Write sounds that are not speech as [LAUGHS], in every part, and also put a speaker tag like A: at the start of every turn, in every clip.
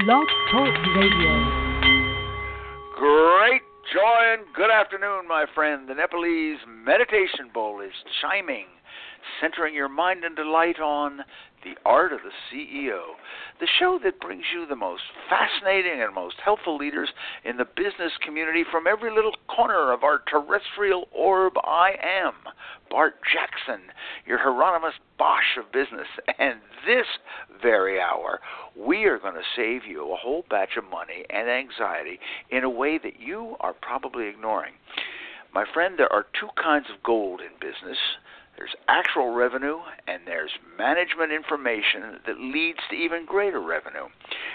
A: Blog Talk Radio.
B: Great joy and good afternoon, my friend. The Nepalese Meditation Bowl is chiming, centering your mind and delight on the Art of the CEO, the show that brings you the most fascinating and most helpful leaders in the business community from every little corner of our terrestrial orb. I am Bart Jackson, your Hieronymus Bosch of business, and this very hour, we are going to save you a whole batch of money and anxiety in a way that you are probably ignoring. My friend, there are two kinds of gold in business there's actual revenue, and there's management information that leads to even greater revenue.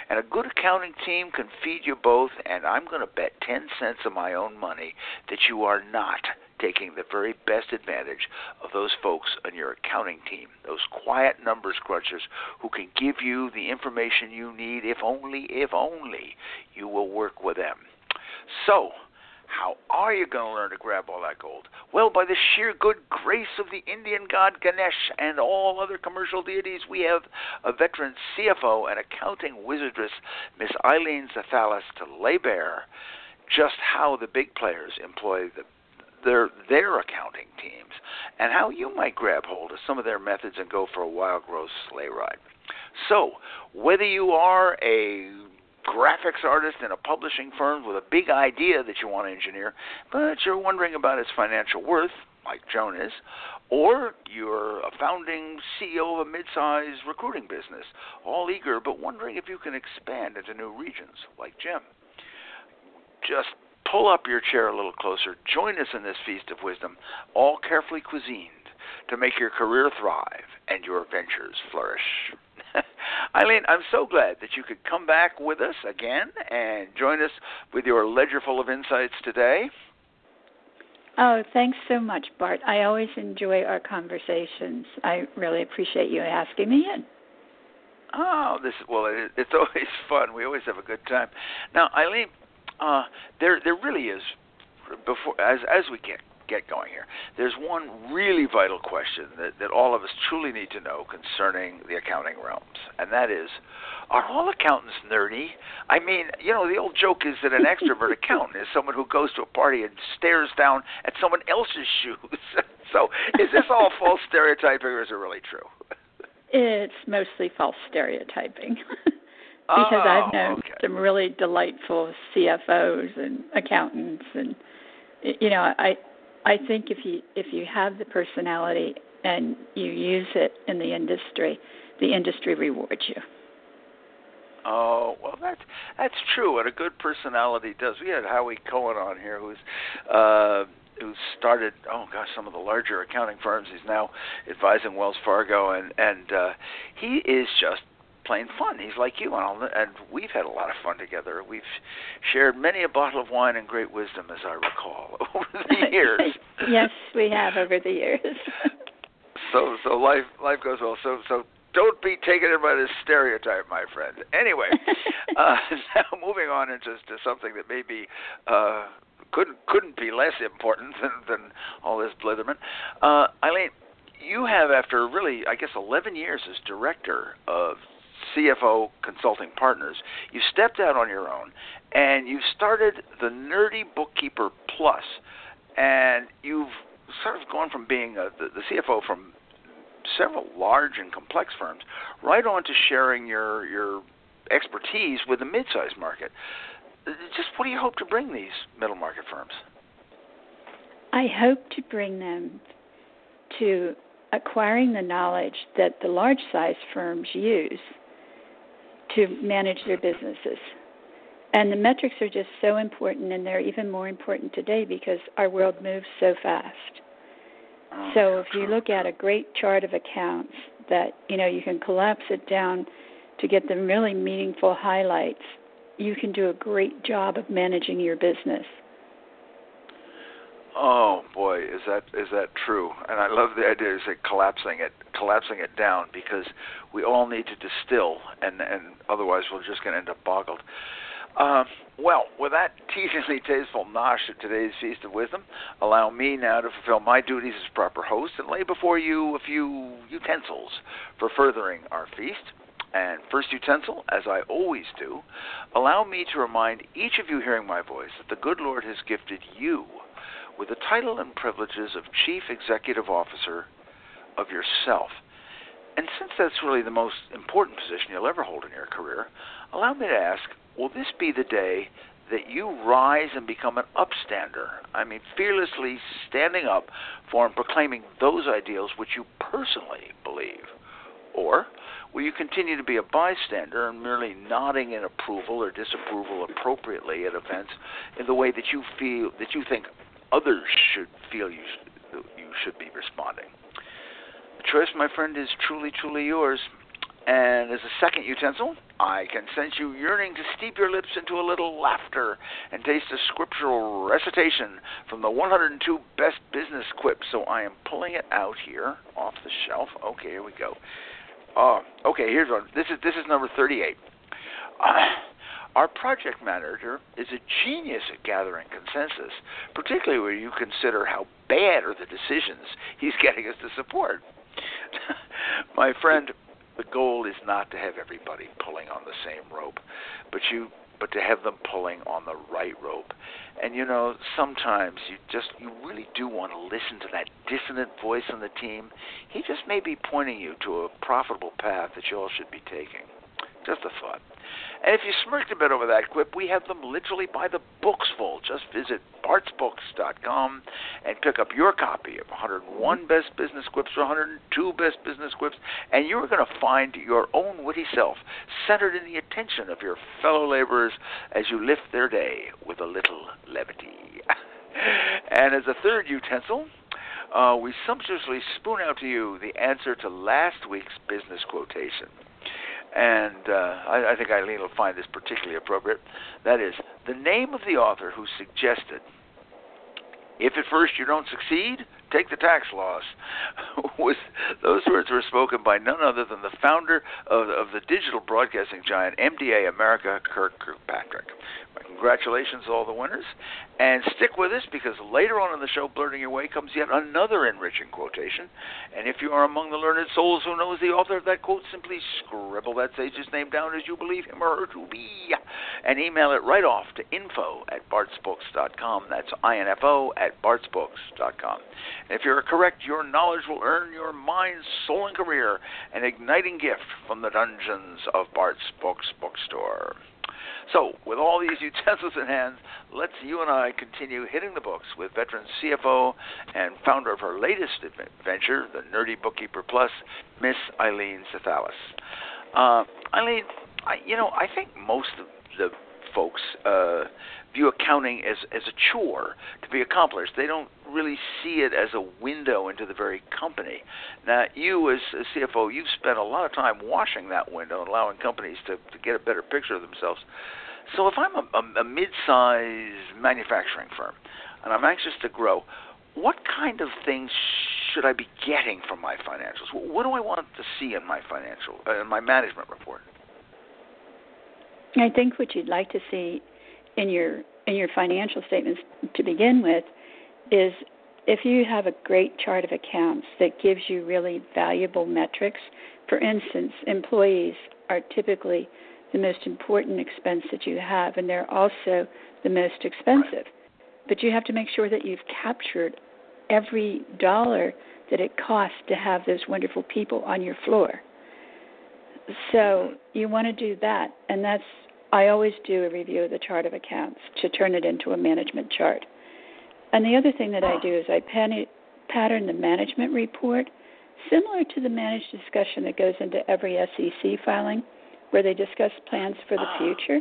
B: And a good accounting team can feed you both, and I'm going to bet 10 cents of my own money that you are not taking the very best advantage of those folks on your accounting team, those quiet numbers crunchers who can give you the information you need if only, if only you will work with them. So, how are you going to learn to grab all that gold? Well, by the sheer good grace of the Indian god Ganesh and all other commercial deities, we have a veteran CFO and accounting wizardess, Miss Eileen Xethalis, to lay bare just how the big players employ the, their their accounting teams and how you might grab hold of some of their methods and go for a wild growth sleigh ride. So, whether you are a graphics artist in a publishing firm with a big idea that you want to engineer, but you're wondering about its financial worth, like Joan is, or you're a founding CEO of a mid-sized recruiting business, all eager but wondering if you can expand into new regions, like Jim. Just pull up your chair a little closer. Join us in this feast of wisdom, all carefully cuisined to make your career thrive and your ventures flourish. Eileen, I'm so glad that you could come back with us again and join us with your ledger full of insights today.
C: Oh, thanks so much, Bart. I always enjoy our conversations. I really appreciate you asking me in.
B: Oh, this well, it, it's [LAUGHS] always fun. We always have a good time. Now, Eileen, uh, there there really is before as as we get get going here. There's one really vital question that, that all of us truly need to know concerning the accounting realms, and that is are all accountants nerdy? I mean, you know, the old joke is that an extrovert [LAUGHS] accountant is someone who goes to a party and stares down at someone else's shoes. [LAUGHS] so, is this all false stereotyping, or is it really true?
C: It's mostly false stereotyping. [LAUGHS] because
B: oh,
C: I've known
B: okay.
C: some really delightful CFOs and accountants and you know, I I think if you if you have the personality and you use it in the industry, the industry rewards you.
B: Oh well, that's that's true. And a good personality does. We had Howie Cohen on here, who's uh, who started oh gosh some of the larger accounting firms. He's now advising Wells Fargo, and and uh, he is just plain fun. He's like you, and, I'll, and we've had a lot of fun together. We've shared many a bottle of wine and great wisdom, as I recall, [LAUGHS] over the [LAUGHS] years.
C: yes, we have over the years. [LAUGHS]
B: so so life life goes well. So so don't be taken in by this stereotype, my friend. Anyway, uh, now moving on into to something that maybe uh, couldn't couldn't be less important than, than all this blitherment. Uh, Eileen, you have, after really, I guess, 11 years as director of CFO Consulting Partners, you stepped out on your own and you started the Nerdy Bookkeeper Plus, and you've sort of gone from being a, the, the CFO from several large and complex firms right on to sharing your your expertise with the mid-sized market. Just what do you hope to bring these middle market firms?
C: I hope to bring them to acquiring the knowledge that the large size firms use to manage their businesses. And the metrics are just so important, and they're even more important today because our world moves so fast.
B: Oh,
C: So if you look at a great chart of accounts that you know you can collapse it down to get the really meaningful highlights, you can do a great job of managing your business.
B: Oh boy, is that is that true? And I love the idea of collapsing it, collapsing it down because we all need to distill, and and otherwise we're just going to end up boggled. Um, well, with that [LAUGHS] teasingly tasteful nosh of today's Feast of Wisdom, allow me now to fulfill my duties as proper host and lay before you a few utensils for furthering our feast. And first utensil, as I always do, allow me to remind each of you hearing my voice that the good Lord has gifted you with the title and privileges of Chief Executive Officer of yourself. And since that's really the most important position you'll ever hold in your career, allow me to ask will this be the day that you rise and become an upstander? I mean, fearlessly standing up for and proclaiming those ideals which you personally believe? Or will you continue to be a bystander and merely nodding in approval or disapproval appropriately at events in the way that you feel that you think others should feel you should, you should be responding? The choice, my friend, is truly, truly yours. And as a second utensil, I can sense you yearning to steep your lips into a little laughter and taste a scriptural recitation from the 102 best business quips. So I am pulling it out here off the shelf. Okay, here we go. Uh, okay, here's one. This is this is number 38. Uh, [CLEARS THROAT] our project manager is a genius at gathering consensus, particularly when you consider how bad are the decisions he's [LAUGHS] getting us to support. [LAUGHS] My friend, the goal is not to have everybody pulling on the same rope, but you but to have them pulling on the right rope. And you know, sometimes you just you really do want to listen to that dissonant voice on the team. He just may be pointing you to a profitable path that you all should be taking. Just a thought. And if you smirked a bit over that quip, we have them literally by the books full. Just visit bartsbooks.com and pick up your copy of 101 Best Business Quips or 102 Best Business Quips, and you are going to find your own witty self centered in the attention of your fellow laborers as you lift their day with a little levity. [LAUGHS] and as a third utensil, uh, we sumptuously spoon out to you the answer to last week's business quotation and uh, I, I think Eileen will find this particularly appropriate. That is, the name of the author who suggested, if at first you don't succeed, take the tax loss. [LAUGHS] Was those words were spoken by none other than the founder of, of the digital broadcasting giant MDA America, Kirk Kirkpatrick. Congratulations all the winners. And stick with us because later on in the show, Blurting Your Way, comes yet another enriching quotation. And if you are among the learned souls who knows the author of that quote, simply scribble that sage's name down as you believe him or her to be and email it right off to info at bartsbooks.com. That's info at bartsbooks.com. And if you're correct, your knowledge will earn your mind, soul, and career an igniting gift from the dungeons of Bart's Books Bookstore. So, with all these [LAUGHS] utensils in hand, let's you and I continue hitting the books with veteran CFO and founder of her latest venture, the Nerdy Bookkeeper Plus, Miss Eileen Xethalis. Uh, Eileen, I, you know, I think most of the folks uh, view accounting as as a chore to be accomplished. They don't really see it as a window into the very company. Now, you as a CFO, you've spent a lot of time washing that window and allowing companies to, to get a better picture of themselves. So, if I'm a, a, a mid-sized manufacturing firm and I'm anxious to grow, what kind of things should I be getting from my financials? What do I want to see in my financial, uh, in my management report?
C: I think what you'd like to see in your in your financial statements to begin with is if you have a great chart of accounts that gives you really valuable metrics. For instance, employees are typically the most important expense that you have, and they're also the most expensive. But you have to make sure that you've captured every dollar that it costs to have those wonderful people on your floor. So you want to do that, and that's I always do a review of the chart of accounts to turn it into a management chart. And the other thing that I do is I pattern the management report similar to the managed discussion that goes into every SEC filing where they discuss plans for the ah. future.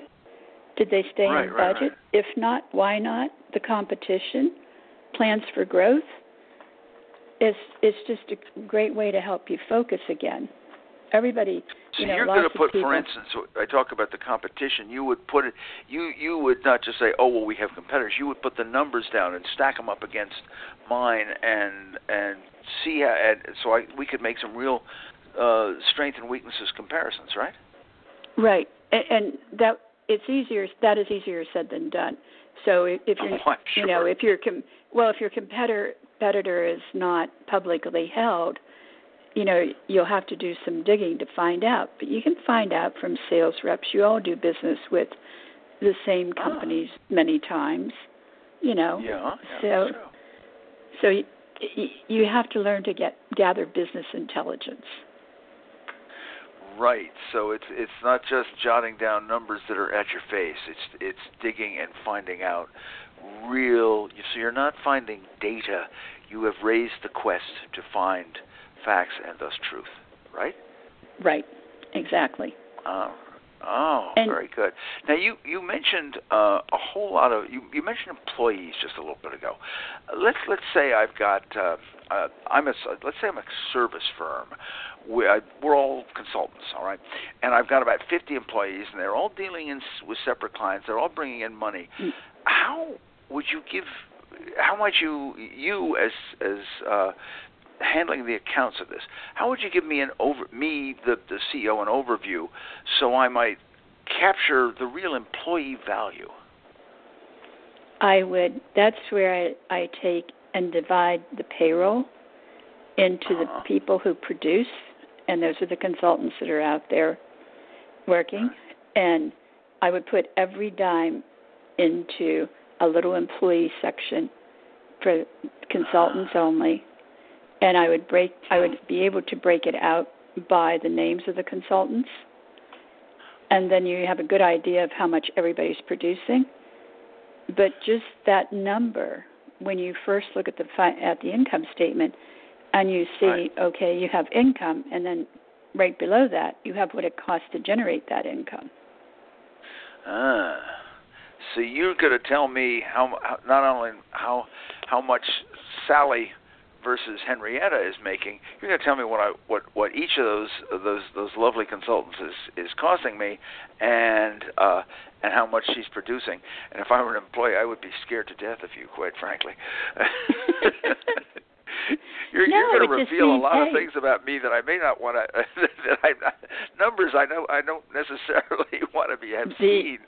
C: Did they stay
B: right,
C: in
B: right,
C: budget?
B: Right.
C: If not, why not? The competition, plans for growth. It's it's just a great way to help you focus again everybody
B: so
C: you know,
B: you're
C: going
B: to put, for instance, I talk about the competition. You would put it, you you would not just say, oh well, we have competitors. You would put the numbers down and stack them up against mine, and and see how, and so I, we could make some real uh, strength and weaknesses comparisons, right?
C: Right, and, and that it's easier. That is easier said than done. So if, if you're, [LAUGHS]
B: oh,
C: you know, if your com- well, if your competitor competitor is not publicly held, you know, you'll have to do some digging to find out. But you can find out from sales reps. You all do business with the same
B: Ah.
C: companies many times, you know.
B: Yeah. yeah
C: So-
B: that's true.
C: So you, you have to learn to get gather business intelligence.
B: Right. So it's it's not just jotting down numbers that are at your face. It's it's digging and finding out real. So you're not finding data. You have raised the quest to find facts and thus truth. Right.
C: Right. Exactly.
B: Oh, oh,
C: And-
B: very good. Now you you mentioned uh, a whole lot of you, you mentioned employees just a little bit ago. Let's let's say I've got uh, uh, I'm a s- let's say I'm a service firm. We, I, we're all consultants, all right, and I've got about 50 employees, and they're all dealing in, s- with separate clients. They're all bringing in money.
C: Mm.
B: How would you give? How might you you as as uh, handling the accounts of this. How would you give me an over me the the CEO an overview so I might capture the real employee value?
C: I would. That's where I, I take and divide the payroll into
B: Uh-huh.
C: the people who produce, and those are the consultants that are out there working. And I would put every dime into a little employee section for consultants only, and I would break. I would be able to break it out by the names of the consultants, and then you have a good idea of how much everybody's producing but just that number when you first look at the fi- at the income statement and you see
B: Right.
C: okay you have income and then right below that you have what it costs to generate that income
B: Ah, so you're going to tell me how, how not only how how much Sally versus Henrietta is making. You're going to tell me what I what what each of those those those lovely consultants is is costing me, and uh, and how much she's producing. And if I were an employee, I would be scared to death of you, quite frankly. [LAUGHS] you're
C: No,
B: you're going to reveal a
C: means,
B: lot of things about me that I may not want to. [LAUGHS] that I numbers I know I don't necessarily [LAUGHS] want to be have
C: The-
B: seen.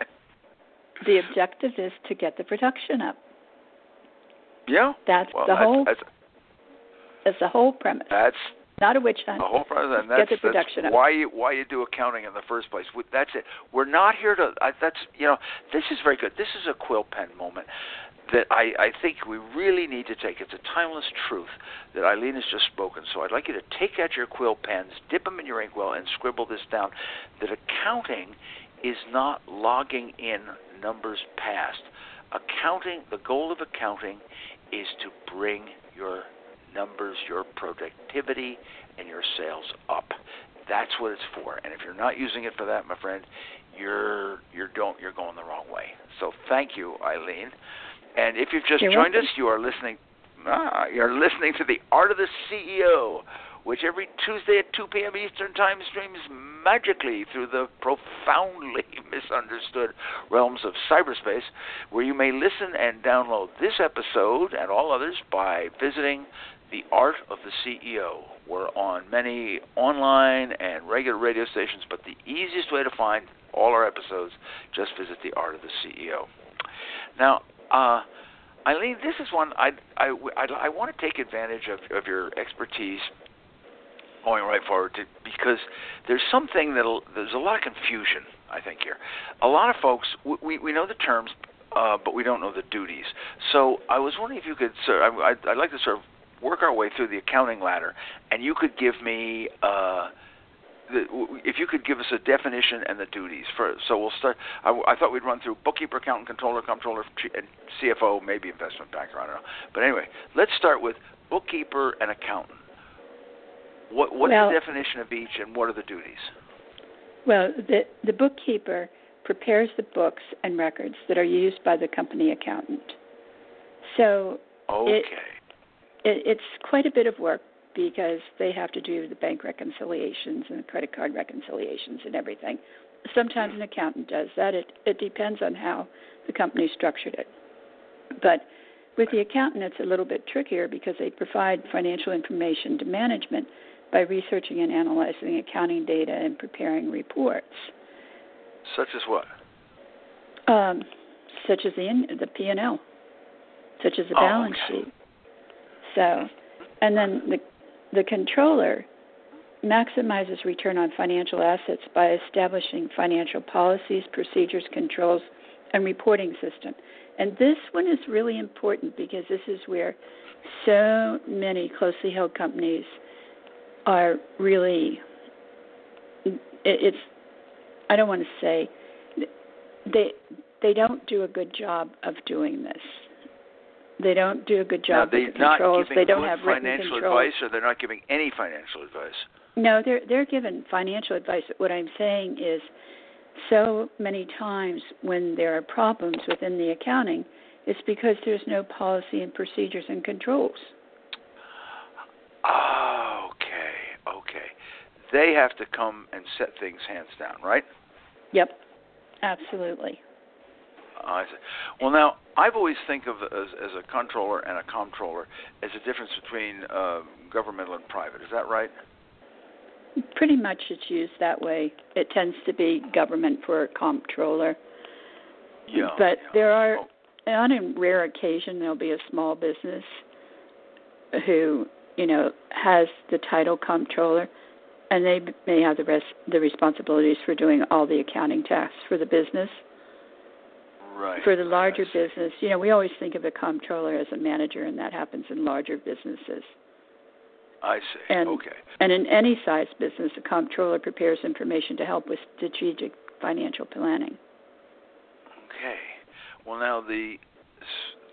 C: the objective is to get the production up
B: Yeah.
C: that's
B: Well,
C: the whole
B: that's
C: that's the whole premise
B: that's
C: not a witch hunt
B: the whole process, and
C: Get the production
B: that's
C: up.
B: why you why you do accounting in the first place. That's it. We're not here to. I, that's you know. This is very good. This is a quill pen moment that I I think we really need to take. It's a timeless truth that Eileen has just spoken. So I'd like you to take out your quill pens, dip them in your inkwell, and scribble this down. That accounting is not logging in numbers past. Accounting. The goal of accounting is to bring your numbers, your productivity, and your sales up. That's what it's for. And if you're not using it for that, my friend, you're you're don't you're going the wrong way. So thank you, Eileen. And if you've just
C: You're
B: joined
C: welcome.
B: us, you are listening. Ah, you're listening to the Art of the CEO, which every Tuesday at 2 p.m. Eastern Time streams magically through the profoundly [LAUGHS] misunderstood realms of cyberspace, where you may listen and download this episode and all others by visiting the Art of the CEO. We're on many online and regular radio stations, but the easiest way to find all our episodes, just visit the Art of the CEO. Now, uh, Eileen, this is one I I, I, I want to take advantage of, of your expertise going right forward to, because there's something that there's a lot of confusion I think here. A lot of folks we we know the terms, uh, but we don't know the duties. So I was wondering if you could, sir, I, I'd like to sort of work our way through the accounting ladder, and you could give me. Uh, the, if you could give us a definition and the duties for so we'll start I, I thought we'd run through bookkeeper accountant controller comptroller and cfo maybe investment banker i don't know. But anyway let's start with bookkeeper and accountant. What what's
C: Well-
B: the definition of each and what are the duties?
C: Well the the bookkeeper prepares the books and records that are used by the company accountant. So
B: okay.
C: it, it's quite a bit of work because they have to do the bank reconciliations and the credit card reconciliations and everything. Sometimes an accountant does that. It it depends on how the company structured it. But with the accountant, it's a little bit trickier because they provide financial information to management by researching and analyzing accounting data and preparing reports,
B: such as what
C: um, such as the in, the P and L, such as the
B: Oh,
C: balance
B: okay.
C: sheet. So, and then the the controller maximizes return on financial assets by establishing financial policies, procedures, controls, and reporting system. And this one is really important because this is where so many closely held companies are really it's I don't want to say they they don't do a good job of doing this. They don't do a good job
B: now,
C: with the controls.
B: They
C: don't have
B: financial
C: controls.
B: advice, or they're not giving any financial advice.
C: No, they're they're given financial advice. What I'm saying is, so many times when there are problems within the accounting, it's because there's no policy and procedures and controls.
B: Ah, okay, okay. They have to come and set things hands down, right?
C: Yep, absolutely.
B: I see. Well, now I've always think of as, as a controller and a comptroller as a difference between uh, governmental and private. Is that right?
C: Pretty much, it's used that way. It tends to be government for a comptroller.
B: Yeah.
C: But
B: yeah.
C: there are,
B: Oh,
C: on a rare occasion, there'll be a small business who, you know, has the title comptroller, and they may have the rest the responsibilities for doing all the accounting tasks for the business.
B: Right.
C: For the larger business, you know, we always think of a comptroller as a manager, and that happens in larger businesses.
B: I see.
C: And-
B: okay.
C: And in any size business, a comptroller prepares information to help with strategic financial planning.
B: Okay. Well, now the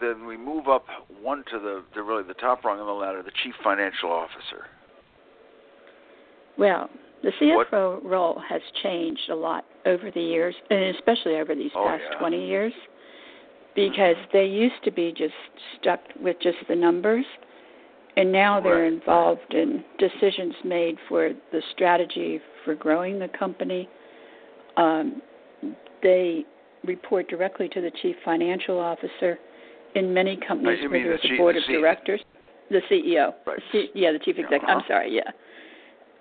B: then we move up one to the, the really the top rung of the ladder, the chief financial officer.
C: Well, the
B: What-
C: CFO role has changed a lot over the years, and especially over these
B: Oh,
C: past
B: yeah.
C: 20 years, because they used to be just stuck with just the numbers, and now they're involved in decisions made for the strategy for growing the company. Um, they report directly to the chief financial officer. In many companies
B: you
C: where
B: mean the
C: there's a board of
B: C-
C: directors, the CEO,
B: Right.
C: C- yeah, the chief executive.
B: uh-huh.
C: I'm sorry, yeah.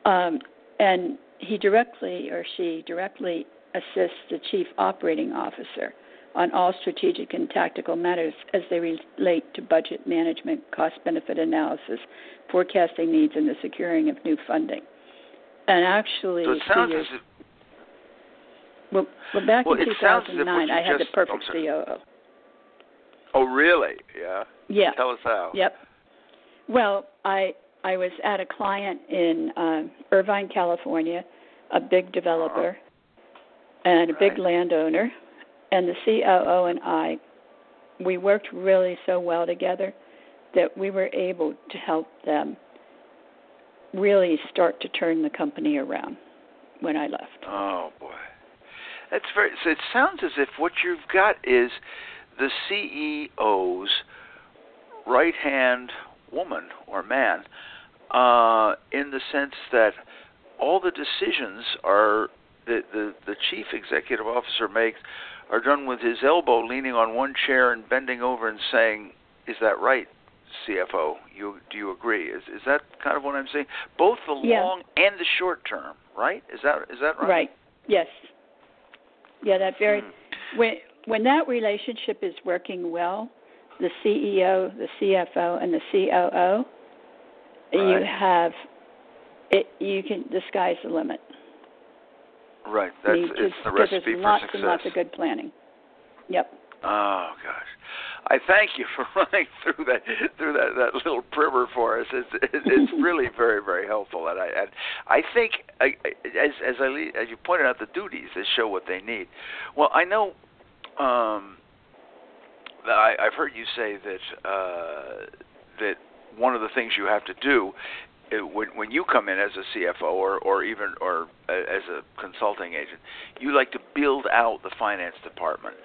C: Um, and he directly or she directly assists the chief operating officer on all strategic and tactical matters as they relate to budget management, cost benefit analysis, forecasting needs, and the securing of new funding. And actually,
B: So it sounds
C: years,
B: as if
C: well, well, back
B: Well,
C: in
B: it sounds as if what
C: 2009,
B: you
C: I had the perfect. COO.
B: Oh, really? Yeah.
C: Yeah.
B: Tell us how.
C: Yep. Well, I I was at a client in uh, Irvine, California, a big developer and a big
B: Right.
C: landowner, and the COO and I, we worked really so well together that we were able to help them really start to turn the company around when I left.
B: Oh boy, that's very. So it sounds as if what you've got is the CEO's right hand woman or man, uh, in the sense that all the decisions are that the the chief executive officer makes are done with his elbow leaning on one chair and bending over and saying, "Is that right?" CFO, you do you agree? Is is that kind of what I'm saying? Both the
C: Yeah.
B: long and the short term, right? Is that is that right?
C: Right. Yes. Yeah, that very
B: Hmm.
C: when when that relationship is working well, the CEO, the CFO, and the COO, you have it. You can the sky's the limit.
B: Right. That's it's the recipe
C: there's
B: for
C: lots
B: success.
C: and lots of good planning. Yep.
B: Oh gosh, I thank you for [LAUGHS] running through that through that, that little primer for us. It's it's it's [LAUGHS] really very very helpful, and I and I think I, as as I as you pointed out the duties that show what they need. Well, I know. Um, that I, I've heard you say that uh, that one of the things you have to do when when you come in as a CFO or or even or as a consulting agent, you like to build out the finance department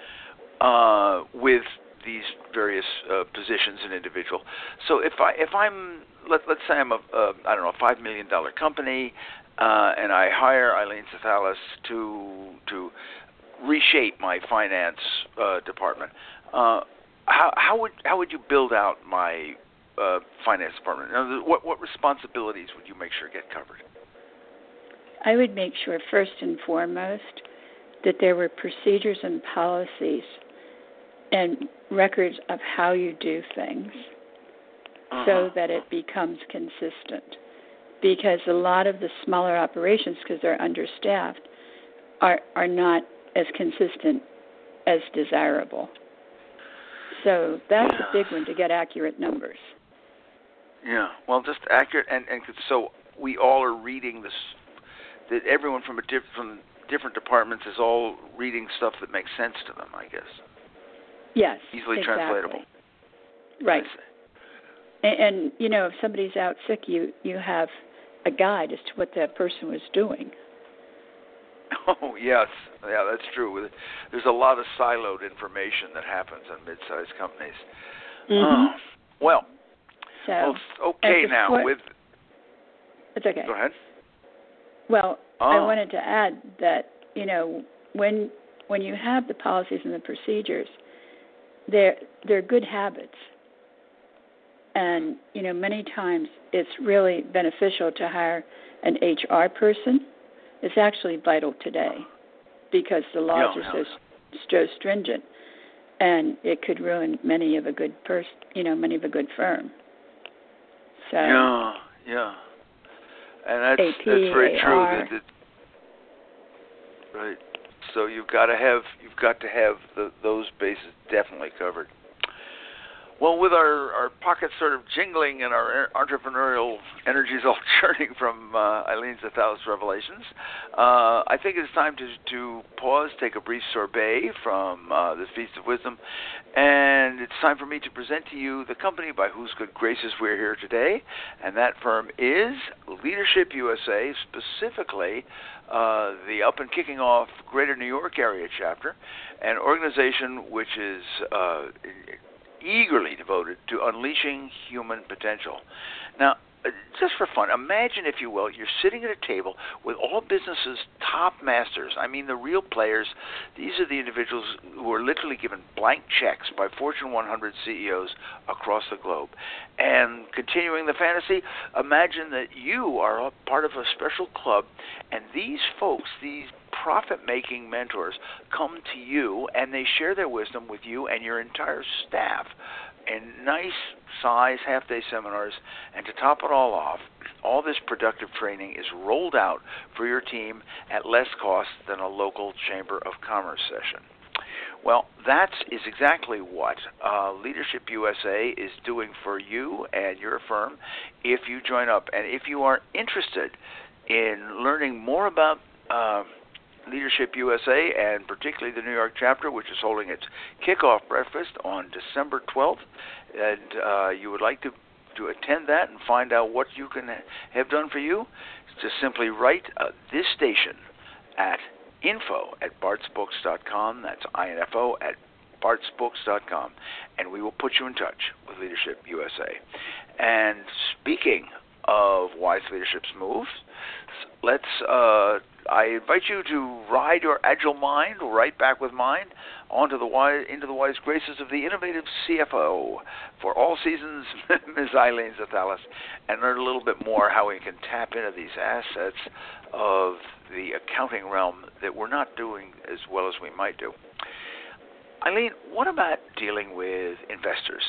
B: uh, with these various uh, positions and individual. So if I if I'm let let's say I'm a uh, don't know a five million dollar company, uh, and I hire Eileen Xethalis to to reshape my finance uh, department. Uh, how how would how would you build out my uh, finance department? Words, What what responsibilities would you make sure get covered?
C: I would make sure first and foremost that there were procedures and policies and records of how you do things so
B: Uh-huh.
C: that it becomes consistent. because a lot of the smaller operations, because they're understaffed, are are not as consistent as desirable. So that's a big one to get accurate numbers.
B: Yeah. Well, just accurate, and and so we all are reading this. That everyone from a diff, from different departments is all reading stuff that makes sense to them. I guess
C: Yes,
B: easily
C: exactly.
B: translatable.
C: Right. And, and you know, if somebody's out sick, you you have a guide as to what that person was doing. [LAUGHS]
B: Oh yes, yeah, that's true. There's a lot of siloed information that happens in mid-sized companies. Mm-hmm. Oh, well,
C: So
B: well, oh, okay now. With
C: it's okay.
B: go ahead.
C: Well, I
B: Oh.
C: wanted to add that you know when when you have the policies and the procedures, they're they're good habits, and you know many times it's really beneficial to hire an HR person. It's actually vital today because the laws
B: Yeah,
C: are so so stringent, and it could ruin many of a good person, you know, many of a good firm. So
B: Yeah, yeah, and that's
C: AP,
B: that's very true.
C: AR.
B: That, right. So you've got to have you've got to have the, those bases definitely covered. Well, with our, our pockets sort of jingling and our entrepreneurial energies all [LAUGHS] churning from uh, a thousand revelations, uh, I think it's time to, to pause, take a brief sorbet from uh, this Feast of Wisdom, and it's time for me to present to you the company by whose good graces we're here today, and that firm is Leadership USA, specifically uh, the up and kicking off Greater New York area chapter, an organization which is uh, eagerly devoted to unleashing human potential. Now, just for fun, imagine, if you will, you're sitting at a table with all businesses' top masters. I mean, the real players. These are the individuals who are literally given blank checks by Fortune 100 CEOs across the globe. And continuing the fantasy, imagine that you are a part of a special club, and these folks, these profit making mentors come to you and they share their wisdom with you and your entire staff in nice size half day seminars and to top it all off all this productive training is rolled out for your team at less cost than a local chamber of commerce session well, that is exactly what uh, Leadership USA is doing for you and your firm if you join up. And if you are interested in learning more about uh, Leadership USA and particularly the New York chapter, which is holding its kickoff breakfast on December 12th, and uh, you would like to to attend that and find out what you can have done for you, just simply write uh, this station at info at bartsbooks.com. That's info at bartsbooks.com, and we will put you in touch with Leadership USA. And speaking of Wise Leadership's moves, let's. Uh, I invite you to ride your agile mind right back with mine onto the wise, into the wise graces of the innovative CFO for all seasons, [LAUGHS] Ms. Eileen Xethalis, and learn a little bit more how we can tap into these assets of the accounting realm that we're not doing as well as we might do. Eileen, what about dealing with investors?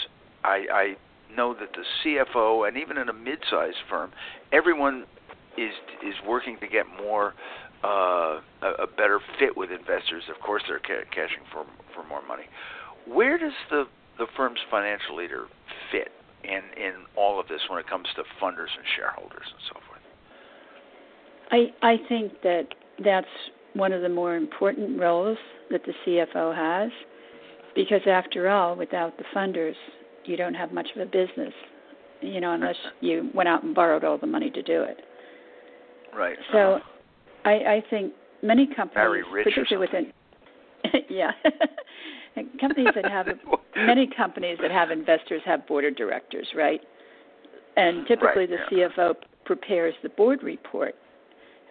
B: I, I know that the CFO and even in a mid-sized firm, everyone is is working to get more uh, a, a better fit with investors. Of course, they're ca- cashing for for more money. Where does the the firm's financial leader fit in in all of this when it comes to funders and shareholders and so forth?
C: I I think that that's one of the more important roles that the CFO has, because after all, without the funders, you don't have much of a business. You know, unless [LAUGHS] you went out and borrowed all the money to do it.
B: Right.
C: So, I I think many companies, particularly within, [LAUGHS] yeah, [LAUGHS] companies that have [LAUGHS] many companies that have investors have board of directors, right? And typically
B: Right,
C: the
B: yeah.
C: CFO prepares the board report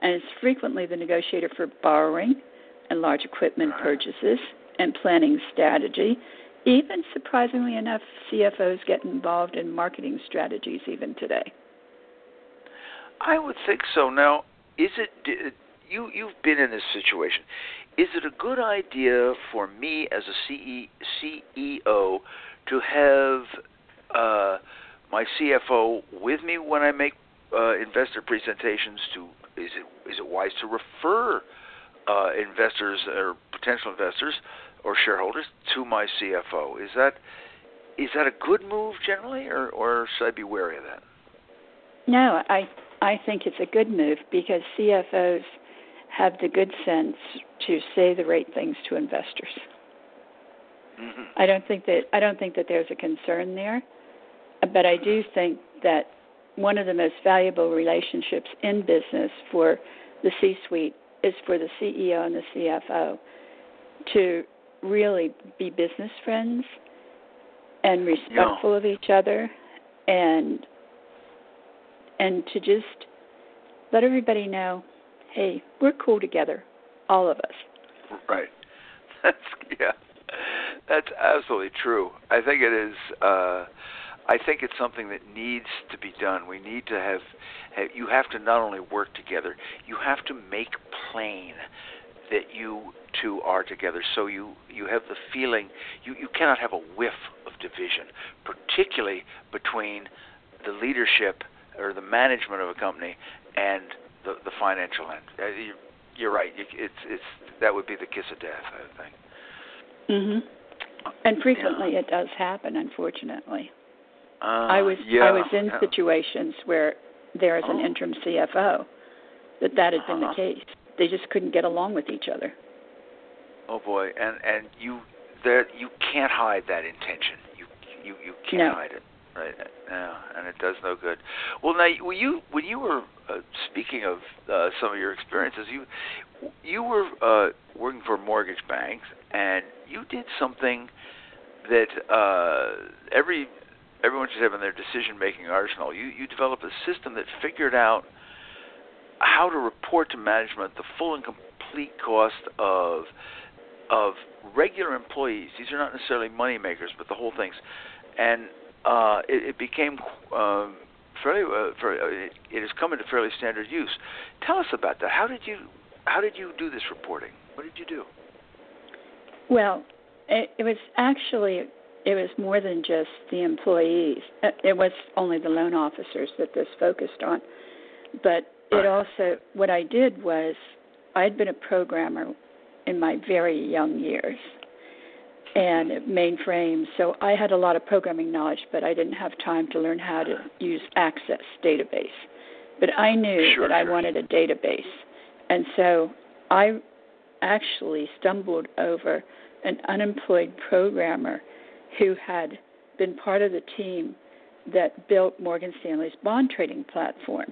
C: and is frequently the negotiator for borrowing and large equipment
B: Right.
C: purchases and planning strategy. Even surprisingly enough, CFOs get involved in marketing strategies even today.
B: I would think so. Now, is it you? You've been in this situation. Is it a good idea for me as a CEO to have uh, my CFO with me when I make uh, investor presentations to is it is it wise to refer uh, investors or potential investors or shareholders to my CFO? Is that is that a good move generally, or or should I be wary of that?
C: No, I I think it's a good move because CFOs have the good sense to say the right things to investors.
B: Mm-hmm.
C: I don't think that I don't think that there's a concern there, but I do think that one of the most valuable relationships in business for the C-suite is for the CEO and the CFO to really be business friends and respectful
B: yeah.
C: of each other and and to just let everybody know, hey, we're cool together, all of us.
B: Right. [LAUGHS] That's yeah. That's absolutely true. I think it is. Uh, I think it's something that needs to be done. We need to have, have. You have to not only work together. You have to make plain that you two are together. So you you have the feeling. You you cannot have a whiff of division, particularly between the leadership or the management of a company and the the financial end. Uh, you, you're right. You, it's it's that would be the kiss of death. I think.
C: Mhm. And frequently yeah. it does happen, unfortunately.
B: Uh,
C: I was
B: yeah,
C: I was in
B: yeah.
C: situations where there is
B: oh.
C: an interim CFO that that had been
B: uh-huh.
C: the case. They just couldn't get along with each other.
B: Oh boy, and and you there you can't hide that intention. You you you can't
C: no.
B: hide it. Right. Yeah, and it does no good. Well, now when you when you were uh, speaking of uh, some of your experiences, you you were uh, working for mortgage banks, and you did something that uh, every everyone should have in their decision making arsenal. You you developed a system that figured out how to report to management the full and complete cost of of regular employees. These are not necessarily money makers, but the whole things. And uh, it, it became um, fairly, uh, fairly uh, it, it has come into fairly standard use. Tell us about that. How did you how did you do this reporting? What did you do?
C: Well, it, it was actually it was more than just the employees. Uh, It was only the loan officers that this focused on, but it also what I did was I'd been a programmer in my very young years and mainframes, so I had a lot of programming knowledge, but I didn't have time to learn how to use Access database. But I knew
B: Sure,
C: that I wanted a database, and so I actually stumbled over an unemployed programmer who had been part of the team that built Morgan Stanley's bond trading platform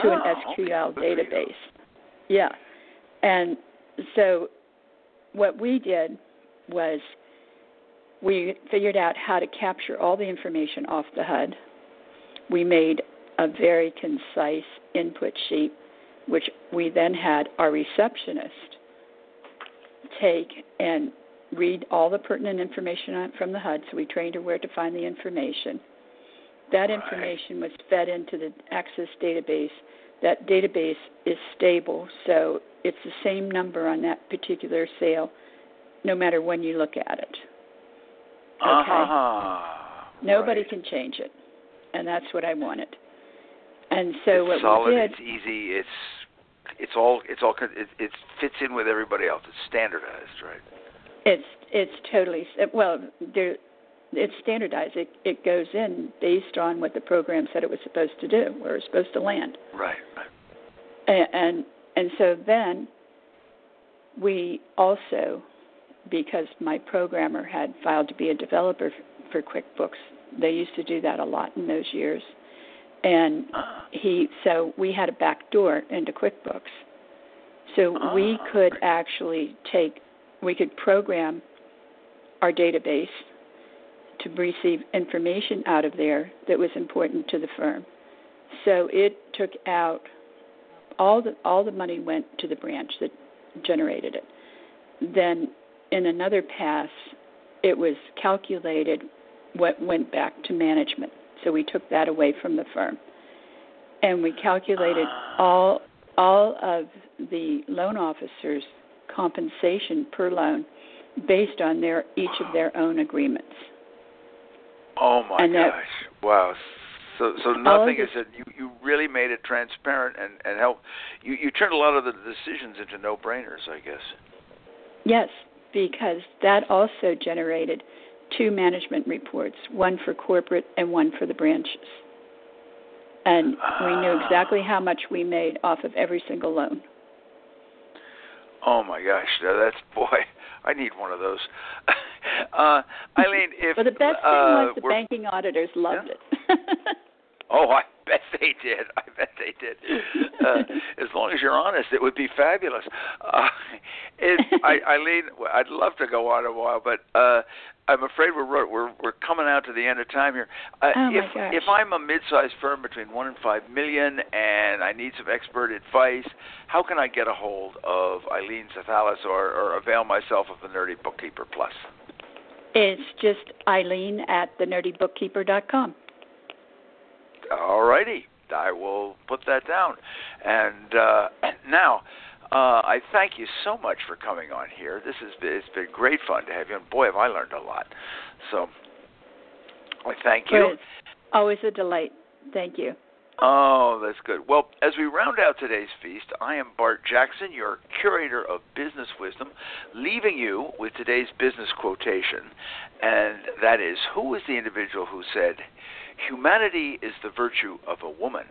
C: to an
B: Oh,
C: SQL
B: for you.
C: database. Yeah. And so what we did was we figured out how to capture all the information off the HUD. We made a very concise input sheet, which we then had our receptionist take and read all the pertinent information from the HUD. So we trained her where to find the information. That information was fed into the Access database. That database is stable, so it's the same number on that particular sale, no matter when you look at it. Okay.
B: Uh-huh.
C: Nobody
B: right.
C: can change it, and that's what I wanted. And so
B: it's
C: what
B: solid.
C: we did,
B: It's easy. It's it's all it's all it, it fits in with everybody else. It's standardized, right?
C: it's it's totally well. There, it's standardized. It it goes in based on what the program said it was supposed to do, where it's supposed to land.
B: Right. Right.
C: and and, and so then we also because my programmer had filed to be a developer for QuickBooks. They used to do that a lot in those years. And he so we had a back door into QuickBooks. So we
B: Ah,
C: could actually take we could program our database to receive information out of there that was important to the firm. So it took out all the all the money went to the branch that generated it. Then in another pass, it was calculated what went back to management. So we took that away from the firm, and we calculated all all of the loan officers' compensation per loan based on their each of their own agreements.
B: Oh my
C: And that-
B: gosh! Wow, So so nothing is it. You you really made it transparent and and help. You you turned a lot of the decisions into no brainers, I guess.
C: Yes, because that also generated two management reports, one for corporate and one for the branches. And we knew exactly how much we made off of every single loan.
B: Oh my gosh, that's [LAUGHS] boy, I need one of those. [LAUGHS] uh, [LAUGHS] Eileen, if
C: well, the best thing
B: uh,
C: was the banking auditors loved
B: yeah.
C: it.
B: Oh, I [LAUGHS] bet they did. I bet they did. Uh, as long as you're honest, it would be fabulous. Uh, it, I, [LAUGHS] Eileen, I'd love to go on a while, but uh, I'm afraid we're we're we're coming out to the end of time here. Uh,
C: oh
B: if
C: gosh.
B: if I'm a mid-sized firm between one and five million, and I need some expert advice, how can I get a hold of Eileen Xethalis or, or avail myself of the Nerdy Bookkeeper Plus?
C: It's just Eileen at thenerdybookkeeper.com.
B: All righty. I will put that down. And uh, [CLEARS THROAT] now, uh, I thank you so much for coming on here. This has been, it's been great fun to have you, and boy, have I learned a lot. So, I thank you.
C: It's always a delight. Thank you.
B: Oh, that's good. Well, as we round out today's feast, I am Bart Jackson, your curator of business wisdom, leaving you with today's business quotation, and that is Who was the individual who said, Humanity is the virtue of a woman,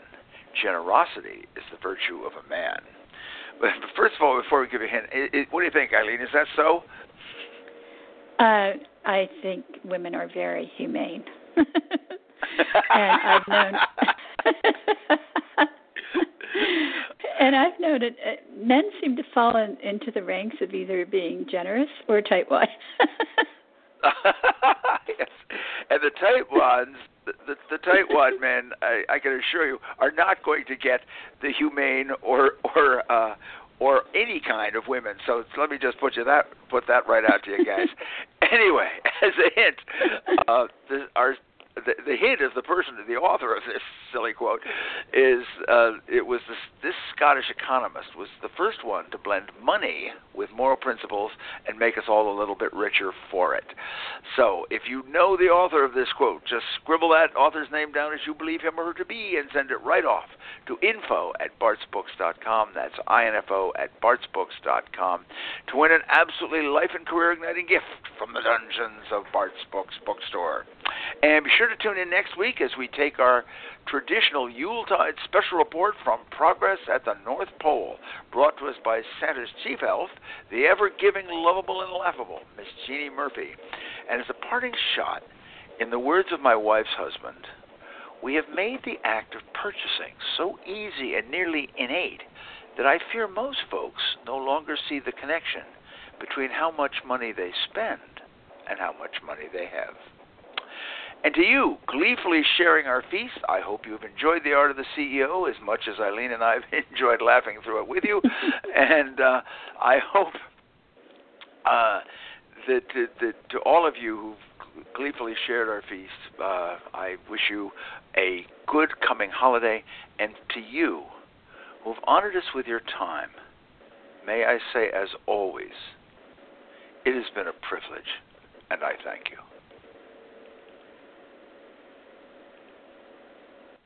B: generosity is the virtue of a man? But first of all, before we give you a hint, it, it, what do you think, Eileen? Is that so?
C: Uh, I think women are very humane. [LAUGHS] and I've known [LAUGHS] and I've noted uh, men seem to fall in, into the ranks of either being generous or tightwad. [LAUGHS]
B: yes, and the tight ones, the, the, the tightwad men, I, I can assure you, are not going to get the humane or or uh, or any kind of women. So let me just put you that put that right out to you guys. [LAUGHS] anyway, as a hint, uh, the, our the, the hint is the person, the author of this silly quote, is uh, it was this, this Scottish economist was the first one to blend money with moral principles and make us all a little bit richer for it. So if you know the author of this quote, just scribble that author's name down as you believe him or her to be and send it right off to info at bartsbooks.com. That's info at bartsbooks.com to win an absolutely life and career igniting gift from the dungeons of Bart's Books bookstore. And be sure to tune in next week as we take our traditional Yuletide special report from Progress at the North Pole, brought to us by Santa's chief elf, the ever giving, lovable, and laughable Miss Jeannie Murphy. And as a parting shot, in the words of my wife's husband, we have made the act of purchasing so easy and nearly innate that I fear most folks no longer see the connection between how much money they spend and how much money they have. And to you, gleefully sharing our feast, I hope you've enjoyed The Art of the CEO as much as Eileen and I have [LAUGHS] enjoyed laughing through it with you. [LAUGHS] and uh, I hope uh, that, that, that to all of you who've gleefully shared our feast, uh, I wish you a good coming holiday. And to you who've honored us with your time, may I say, as always, it has been a privilege, and I thank you.